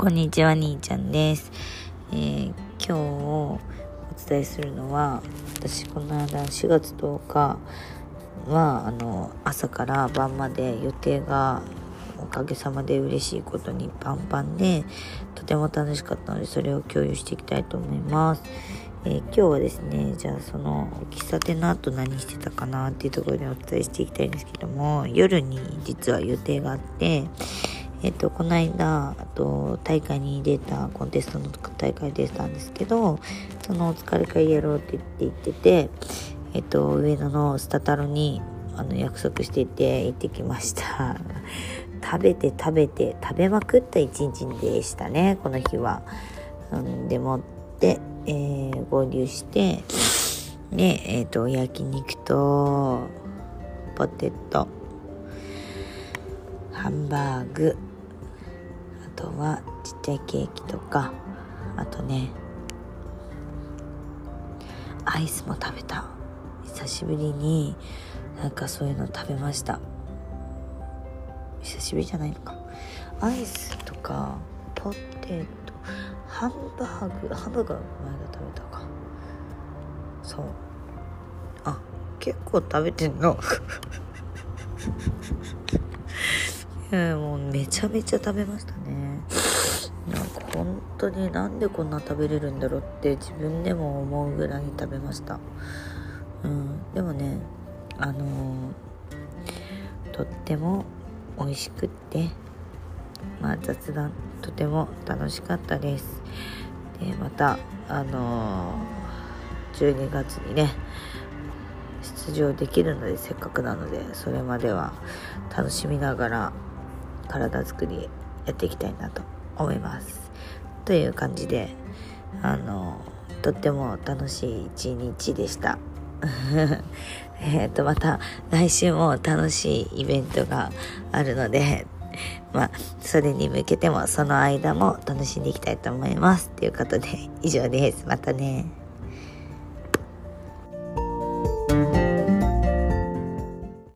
こんにちは、兄ちゃんです。えー今日お伝えするのは、私この間4月10日は、あの、朝から晩まで予定がおかげさまで嬉しいことにパンパンで、とても楽しかったので、それを共有していきたいと思います。えー今日はですね、じゃあその喫茶店の後何してたかなっていうところでお伝えしていきたいんですけども、夜に実は予定があって、えっと、この間、あと、大会に出た、コンテストの大会出たんですけど、そのお疲れ会やろうって言って言ってて、えっと、上野のスタタロに、あの、約束していて行ってきました。食べて食べて、食べまくった一日でしたね、この日は。うん、でもって、えー合流して、で、えっ、と、焼肉と、ポテト、ハンバーグ、とはちっちゃいケーキとか、あとね、アイスも食べた。久しぶりになんかそういうの食べました。久しぶりじゃないのか。アイスとか、ポテト、ハンバーグ、ハンバーグは前が食べたか。そう。あ、結構食べてんの。いやもうめちゃめちゃ食べましたねなんか本当になんでこんな食べれるんだろうって自分でも思うぐらい食べました。うんでもねあのーとっても美味しくってまあ雑談とても楽しかったです。でまたあのー12月にね出場できるのでせっかくなのでそれまでは楽しみながら体作りやっていきたいなと。思います。という感じであのとっても楽しい一日でした。えっとまた来週も楽しいイベントがあるのでまあそれに向けてもその間も楽しんでいきたいと思います。ということで以上です。またね。